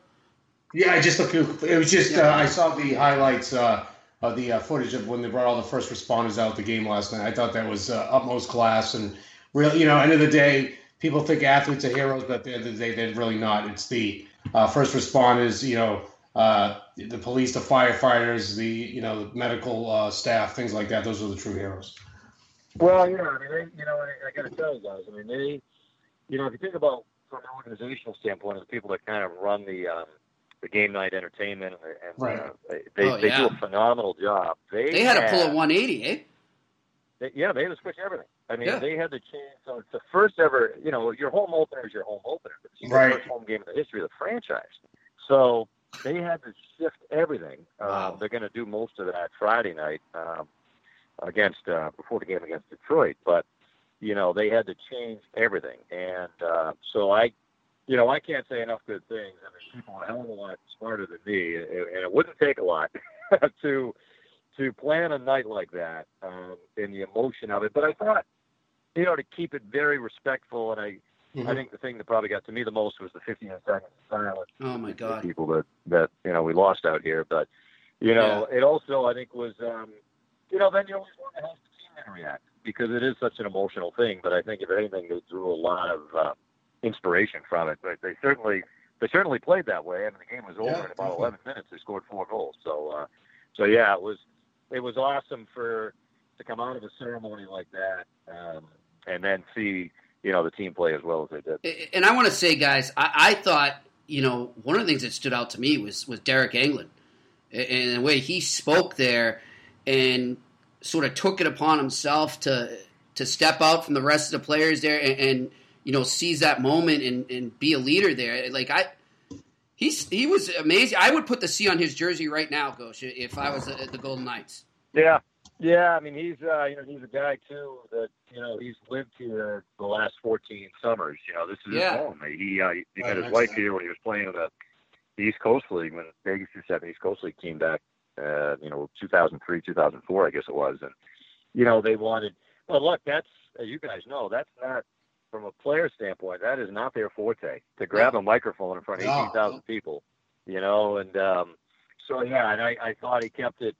Yeah, I just a few. It was just yeah. uh, I saw the highlights uh, of the uh, footage of when they brought all the first responders out the game last night. I thought that was uh, utmost class and really, you know, end of the day, people think athletes are heroes, but at the end of the day, they're really not. It's the uh, first responders, you know, uh, the police, the firefighters, the you know the medical uh, staff, things like that. Those are the true heroes. Well, yeah, I mean, they, you know, I, I got to tell you guys, I mean, they, you know, if you think about from an organizational standpoint, the people that kind of run the um, the game night entertainment, and, and right. uh, they oh, they yeah. do a phenomenal job. They, they had, had to pull a 180, eh? They, yeah, they had to switch everything. I mean, yeah. they had to change. So it's the first ever, you know, your home opener is your home opener. It's right. the first home game in the history of the franchise. So they had to shift everything. Um, wow. Um, they're going to do most of that Friday night um, against uh, before the game against Detroit, but you know they had to change everything, and uh, so I, you know, I can't say enough good things. I mean, people are a hell of a lot smarter than me, and it wouldn't take a lot to to plan a night like that um, and the emotion of it. But I thought, you know, to keep it very respectful, and I Mm-hmm. I think the thing that probably got to me the most was the 15 seconds of silence. Oh my God! People that that you know we lost out here, but you know yeah. it also I think was um, you know then you always want to have the team react because it is such an emotional thing. But I think if anything, they drew a lot of uh, inspiration from it. But they certainly they certainly played that way. I mean, the game was over yeah, in about definitely. 11 minutes. They scored four goals. So uh, so yeah, it was it was awesome for to come out of a ceremony like that um, and then see you know the team play as well as they did. And I want to say, guys, I, I thought you know one of the things that stood out to me was was Deryk Engelland and the way he spoke there and sort of took it upon himself to to step out from the rest of the players there and, and you know seize that moment and, and be a leader there. Like I. He's, he was amazing. I would put the C on his jersey right now, Gosha, if I was at the Golden Knights. Yeah, yeah, I mean he's uh, you know he's a guy too that you know he's lived here the last 14 summers. You know this is yeah. his home. He uh, he met his wife here when he was playing in the East Coast League when the Vegas 7 East Coast League came back. Uh, you know 2003 2004 I guess it was, and you know they wanted. Well, look, that's as you guys know that's not from a player standpoint that is not their forte to grab a microphone in front of 18,000 people. You know, and um, so yeah, and I, I thought he kept it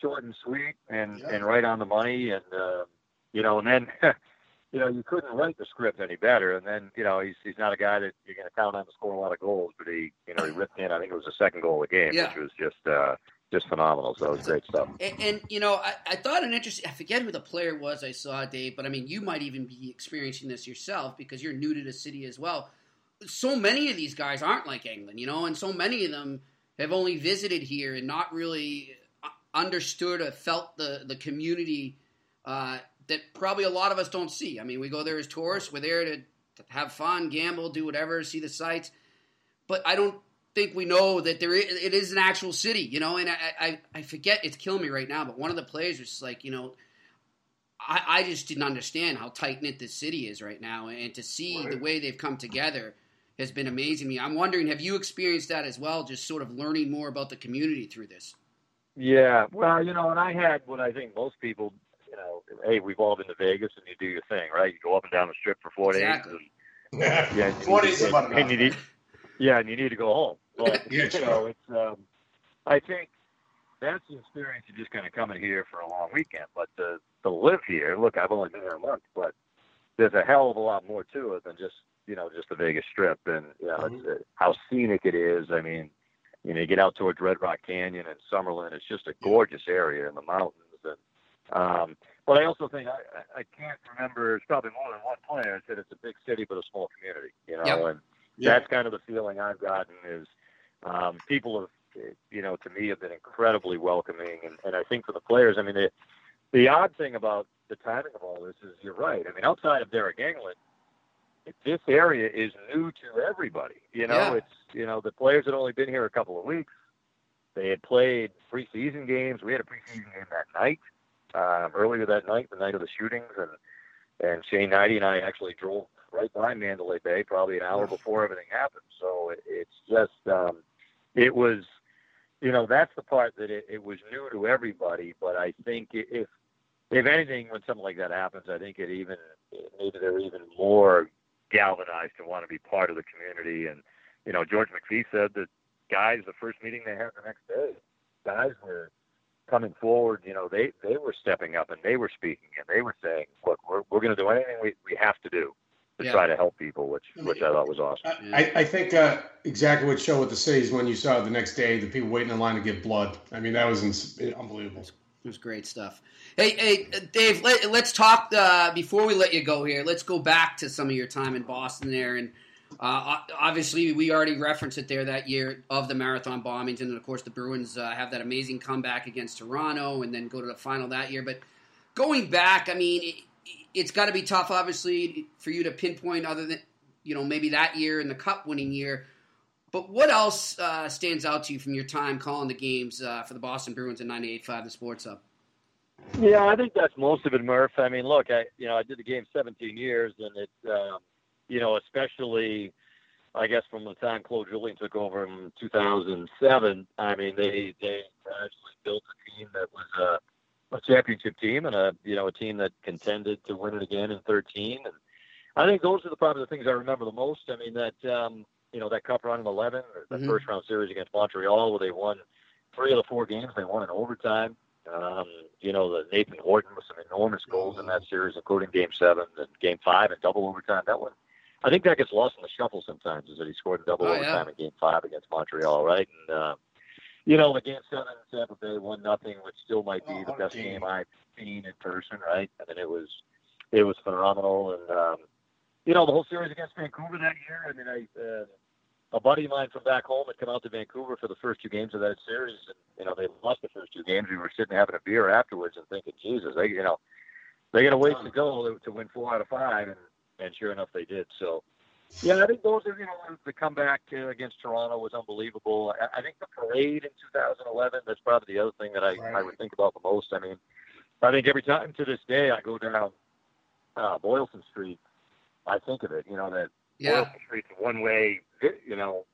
short and sweet and yeah. and right on the money and uh, you know and then you know you couldn't write the script any better and then you know he's he's not a guy that you're going to count on to score a lot of goals but he you know he ripped in I think it was the second goal of the game yeah. which was just uh just phenomenal. So it was great stuff. And, and you know, I, I, thought an interesting. I forget who the player was I saw, Dave, but I mean, you might even be experiencing this yourself because you're new to the city as well. So many of these guys aren't like Engelland you know, and so many of them have only visited here and not really understood or felt the the community uh, that probably a lot of us don't see. I mean, we go there as tourists. We're there to, to have fun, gamble, do whatever, see the sights. But I don't think we know that there is, it is an actual city, you know. And I, I, I forget it's killing me right now. But one of the players was like, you know, I, I just didn't understand how tight knit this city is right now, and to see right. the way they've come together has been amazing me. I'm wondering, have you experienced that as well? Just sort of learning more about the community through this. Yeah, well, you know, and I had what I think most people, you know, hey, we've all been to Vegas and you do your thing, right? You go up and down the strip for four exactly. days. And, yeah, four days is about and you need, yeah, and you need to go home. But Yeah, you sure. know, it's um, I think that's the experience of just kind of coming here for a long weekend. But to to live here, look, I've only been here a month, but there's a hell of a lot more to it than just you know just the Vegas Strip and you know it's, uh, how scenic it is. I mean, you know, you get out towards Red Rock Canyon and Summerlin. It's just a gorgeous area in the mountains. And um, but I also think I, I can't remember. It's probably more than one player said it's a big city but a small community. You know, Yep. and that's kind of the feeling I've gotten is um, people have, you know, to me have been incredibly welcoming, and, and I think for the players, I mean, the the odd thing about the timing of all this is you're right. I mean, outside of Deryk Engelland, this area is new to everybody. You know, Yeah. it's you know the players had only been here a couple of weeks. They had played preseason games. We had a preseason game that night, um, earlier that night, the night of the shootings, and and Shane Hnidy and I actually drove right by Mandalay Bay, probably an hour before everything happened. So it, it's just, um, it was, you know, that's the part that it, it was new to everybody. But I think if, if anything, when something like that happens, I think it even maybe they're even more galvanized to want to be part of the community. And you know, George McPhee said that guys, the first meeting they had the next day, guys were coming forward, you know, they they were stepping up and they were speaking and they were saying, "Look, we're we're going to do anything we, we have to do to Yeah. try to help people," which which I thought was awesome. I, I think uh, exactly what showed with the cities when you saw the next day the people waiting in line to give blood. I mean, that was ins- unbelievable. It was great stuff. Hey, hey, Dave. Let, us talk uh, before we let you go here. Let's go back to some of your time in Boston there, and uh, obviously we already referenced it there that year of the marathon bombings, and then of course the Bruins uh, have that amazing comeback against Toronto, and then go to the final that year. But going back, I mean, it, it's got to be tough, obviously, for you to pinpoint other than you know maybe that year and the cup winning year. But what else uh, stands out to you from your time calling the games uh, for the Boston Bruins in 98.5 The Sports Hub? Yeah, I think that's most of it, Murph. I mean, look, I you know I did the game 17 years, and it's um, you know especially I guess from the time Claude Julien took over in 2007. I mean, they they actually built a team that was a, a championship team and a you know a team that contended to win it again in 13. And I think those are the probably the things I remember the most. I mean that um, you know that cup run in 11, the Mhm. first round series against Montreal, where they won three of the four games. They won in overtime. Um, you know, the Nathan Horton with some enormous goals in that series, including Game Seven and Game Five and double overtime. That one, I think that gets lost in the shuffle sometimes. Is that he scored in double Oh, yeah. overtime in Game Five against Montreal, right? And uh, you know, the Game Seven in Tampa Bay, one nothing, which still might be Oh, the best game. game I've seen in person, right? I mean, it was it was phenomenal, and um, you know, the whole series against Vancouver that year. I mean, I. Uh, a buddy of mine from back home had come out to Vancouver for the first two games of that series, and you know they lost the first two games. We were sitting having a beer afterwards and thinking, Jesus, they you know they got a ways to go to, win four out of five, and and sure enough they did. So yeah, I think those are you know the comeback uh, against Toronto was unbelievable. I, I think the parade in 2011 that's probably the other thing that I I would think about the most. I mean, I think every time to this day I go down uh, Boylston Street, I think of it. You know that Yeah. Boylston Street's one way, you know,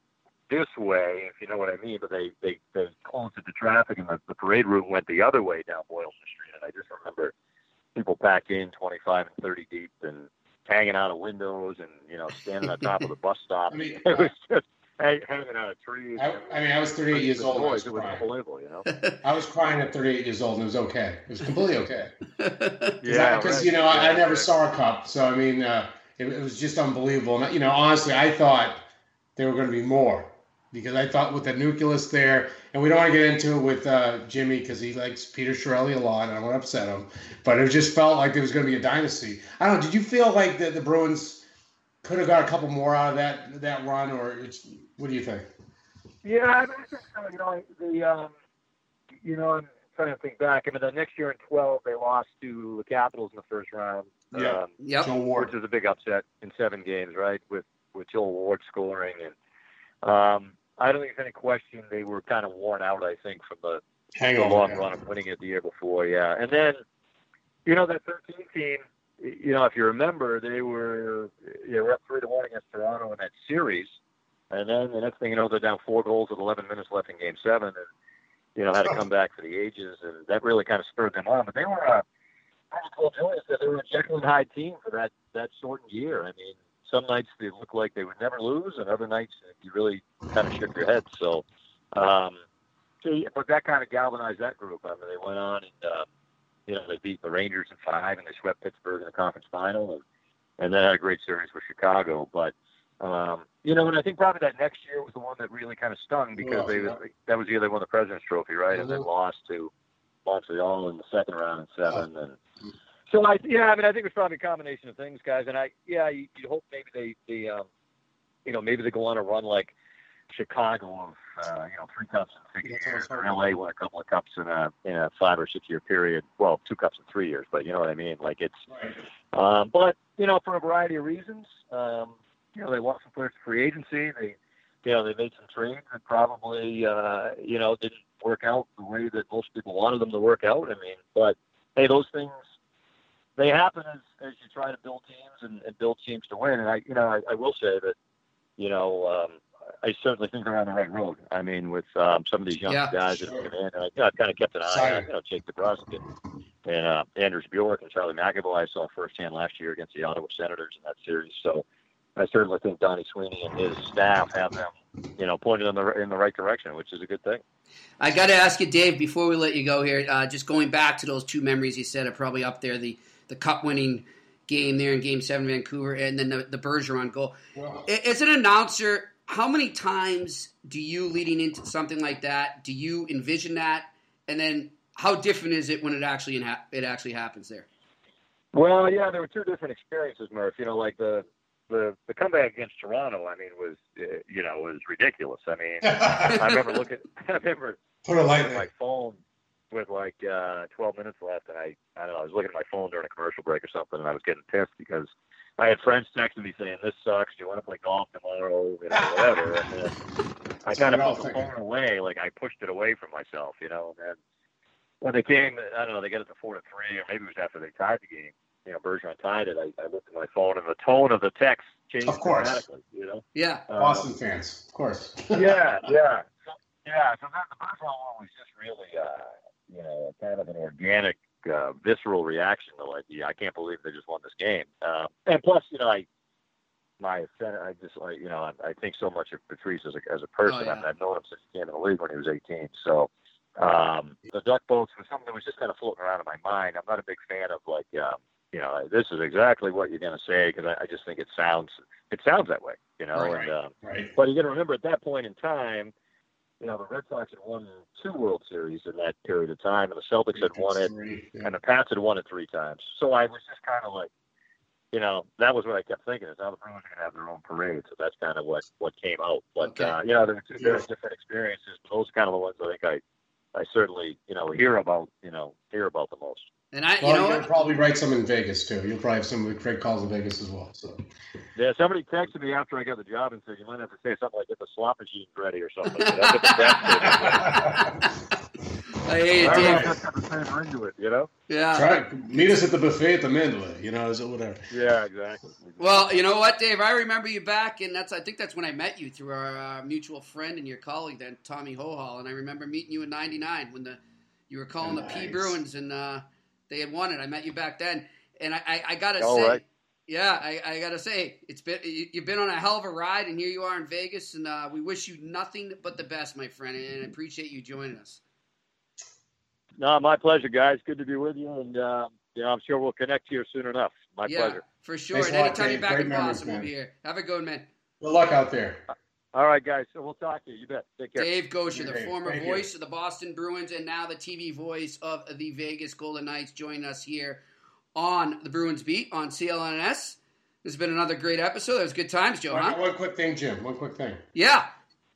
this way, if you know what I mean. But they they they closed it to traffic, and the, the parade route went the other way down Boylston Street. And I just remember people packed in 25 and 30 deep, and hanging out of windows, and you know, standing on top of the bus stop. I mean, it was just hanging out of trees. I, I mean, I was 38 years old. was It was crying. unbelievable, you know. I was crying at 38 years old, and it was okay. It was completely okay. Yeah, because right. you know I, I never right. saw a cup, so I mean uh, it, it was just unbelievable. And you know, honestly, I thought there were going to be more because I thought with the nucleus there, and we don't want to get into it with uh, Jimmy because he likes Peter Chiarelli a lot, and I want to upset him. But it just felt like there was going to be a dynasty. I don't know. Did you feel like the, the Bruins could have got a couple more out of that that run, or what do you think? Yeah, I think. You know, the um, you know, I'm trying to think back. I mean, the next year in 12, they lost to the Capitals in the first round. Yeah. Um, Yep. Joe Ward. which was a big upset in seven games, right? With with Joel Ward scoring, and um, I don't think there's any question they were kind of worn out. I think from the, the Hangover. long run of winning it the year before, yeah. And then, you know, that 13 team, you know, if you remember, they were they were up three to one against Toronto in that series, and then the next thing you know, they're down four goals with 11 minutes left in Game Seven, and you know had to come back for the ages, and that really kind of spurred them on. But they were a pretty cool Julius that they were a Jekyll and Hyde team for that that shortened year. I mean, some nights they looked like they would never lose, and other nights you really kind of shook your head. So, um, but that kind of galvanized that group. I mean, they went on and. Uh, you know, they beat the Rangers in five and they swept Pittsburgh in the conference final and, and then had a great series with Chicago. But, um, you know, and I think probably that next year was the one that really kind of stung because they yeah. that was the year they won the President's Trophy, right? Mm-hmm. And then lost to Montreal in the second round in seven. And so I, yeah, I mean, I think it's probably a combination of things, guys. And I, yeah, you, you hope maybe they, they, um, you know, maybe they go on a run like Chicago of uh, you know three cups in six years. Or LA won a couple of cups in a in a five or six year period. Well, two cups in three years, but you know what I mean. Like it's, um, but you know for a variety of reasons. Um, you know they lost some players to free agency. They, you know, they made some trades that probably uh, you know didn't work out the way that most people wanted them to work out. I mean, but hey, those things they happen as as you try to build teams and, and build teams to win. And I, you know, I, I will say that, you know, um, I certainly think they're on the right road. I mean, with um, some of these young yeah, guys sure. that have come in, and I, you know, I've kind of kept an eye Sorry. on, you know, Jake DeBrusk and, and uh, Anders Bjork and Charlie McAvoy. I saw firsthand last year against the Ottawa Senators in that series. So I certainly think Donnie Sweeney and his staff have them, you know, pointed in the in the right direction, which is a good thing. I got to ask you, Dave, before we let you go here, uh, just going back to those two memories you said are probably up there the the cup winning game there in Game Seven, Vancouver, and then the, the Bergeron goal. Wow. As an announcer, how many times do you leading into something like that? Do you envision that, and then how different is it when it actually it actually happens there? Well, yeah, there were two different experiences, Murph. You know, like the the the comeback against Toronto. I mean, was uh, you know was ridiculous. I mean, I remember looking. I remember put a light my phone with like uh 12 minutes left, and I I don't know. I was looking at my phone during a commercial break or something, and I was getting pissed because I had friends texting me saying, "This sucks. Do you want to play golf tomorrow?" You know, whatever. And then I kind of put the phone away, like I pushed it away from myself, you know. And when they came, I don't know, they got it to four to three, or maybe it was after they tied the game. You know, Bergeron tied it. I, I looked at my phone, and the tone of the text changed of course. dramatically. You know, yeah, um, Boston fans, of course. yeah, yeah, yeah. So that the Bergeron one was just really, uh, you know, kind of an organic uh, visceral reaction to like, yeah, I can't believe they just won this game. Uh, and plus, you know, I my I just like you know I, I think so much of Patrice as a as a person. Oh, yeah. I mean, I've known him since he came in the league when he was 18. So um, the duck boats was something that was just kind of floating around in my mind. I'm not a big fan of like um, you know this is exactly what you're going to say because I, I just think it sounds it sounds that way. You know, right, and um, right. but you got to remember at that point in time you know, the Red Sox had won two World Series in that period of time, and the Celtics had won it, yeah. and the Pats had won it three times. So I was just kind of like, you know, that was what I kept thinking is now the Bruins are going to have their own parade. So that's kind of what what came out. But okay. uh, you know, there's, there's different experiences. But those are kind of the ones I think I I certainly you know hear about you know hear about the most. And I, well, you know, you'll probably write some in Vegas too. You'll probably have some of the great calls in Vegas as well. So. Yeah, somebody texted me after I got the job and said you might have to say something like "Get the slot machine ready" or something. I hate it, Dave. Just got the same ring to it, you know. Yeah. Try meet us at the buffet at the Mandalay. You know, is it whatever? Yeah, exactly. Well, you know what, Dave? I remember you back, and that's I think that's when I met you through our uh, mutual friend and your colleague then, Tommy Hohol, and I remember meeting you in '99 when the you were calling nice. the P Bruins and. Uh, they had won it. I met you back then, and I, I, I gotta All say, right. yeah, I, I, gotta say, it's been you've been on a hell of a ride, and here you are in Vegas, and uh, we wish you nothing but the best, my friend, and I appreciate you joining us. No, my pleasure, guys. Good to be with you, and uh, yeah, I'm sure we'll connect here soon enough. My yeah, pleasure. for sure. Thanks and anytime you're back Great in Boston, we'll be here. Have a good man. Good luck out there. All right, guys. So we'll talk to you. You bet. Take care. Dave Goucher, the former Thank voice you. of the Boston Bruins and now the TV voice of the Vegas Golden Knights, joining us here on the Bruins Beat on CLNS. This has been another great episode. It was good times, Joe. One, huh? one quick thing, Jim. One quick thing. Yeah.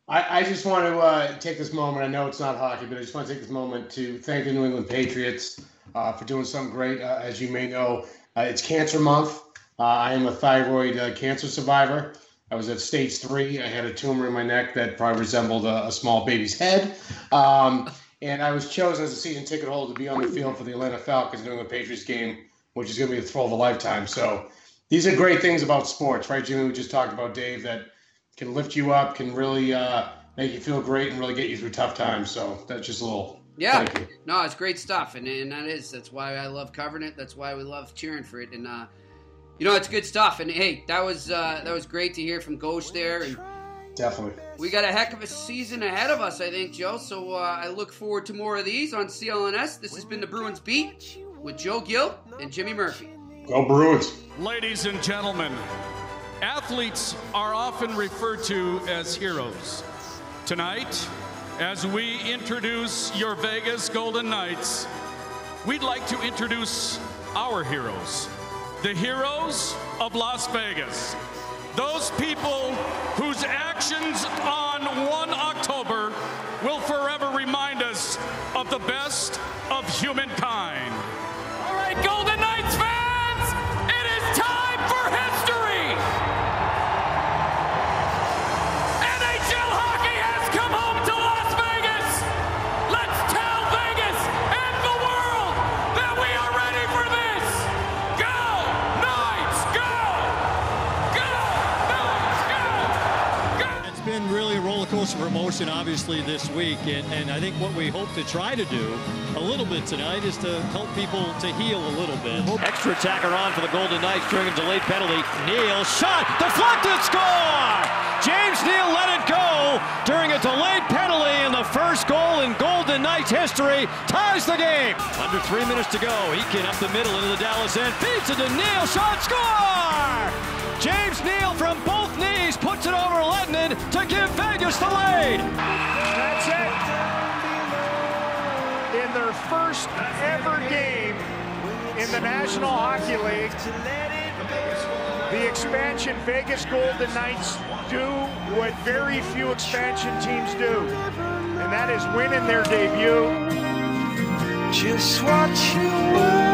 I, I just want to uh, take this moment. I know it's not hockey, but I just want to take this moment to thank the New England Patriots uh, for doing something great. Uh, as you may know, uh, it's Cancer Month. Uh, I am a thyroid uh, cancer survivor. I was at stage three. I had a tumor in my neck that probably resembled a, a small baby's head. Um, and I was chosen as a season ticket holder to be on the field for the Atlanta Falcons during the Patriots game which is going to be a thrill of a lifetime. So these are great things about sports, right, Jimmy? We just talked about Dave that can lift you up, can really uh, make you feel great, and really get you through tough times. So that's just a little. Yeah, no, it's great stuff, and, and that is that's why I love covering it. That's why we love cheering for it, and uh, you know it's good stuff. And hey, that was uh, that was great to hear from Ghost there, and definitely we got a heck of a season ahead of us, I think, Joe. So uh, I look forward to more of these on CLNS. This has been the Bruins Beat with Joe Gill and Jimmy Murphy. Go Bruins! Ladies and gentlemen, athletes are often referred to as heroes. Tonight, as we introduce your Vegas Golden Knights, we'd like to introduce our heroes, the heroes of Las Vegas. Those people whose actions on 1 October will forever remind us of the best of humankind. Emotion, obviously, this week. And, and I think what we hope to try to do a little bit tonight is to help people to heal a little bit. Extra attacker on for the Golden Knights during a delayed penalty. Neal shot, deflected, score! James Neal let it go during a delayed penalty, and the first goal in Golden Knights history ties the game. Under three minutes to go. Eakin up the middle into the Dallas end, feeds it to Neal, shot, score! James Neal from both knees puts it over Lehtonen to give Vegas the lead. That's it. In their first ever game in the National Hockey League, the expansion Vegas Golden Knights do what very few expansion teams do, and that is win in their debut. Just watching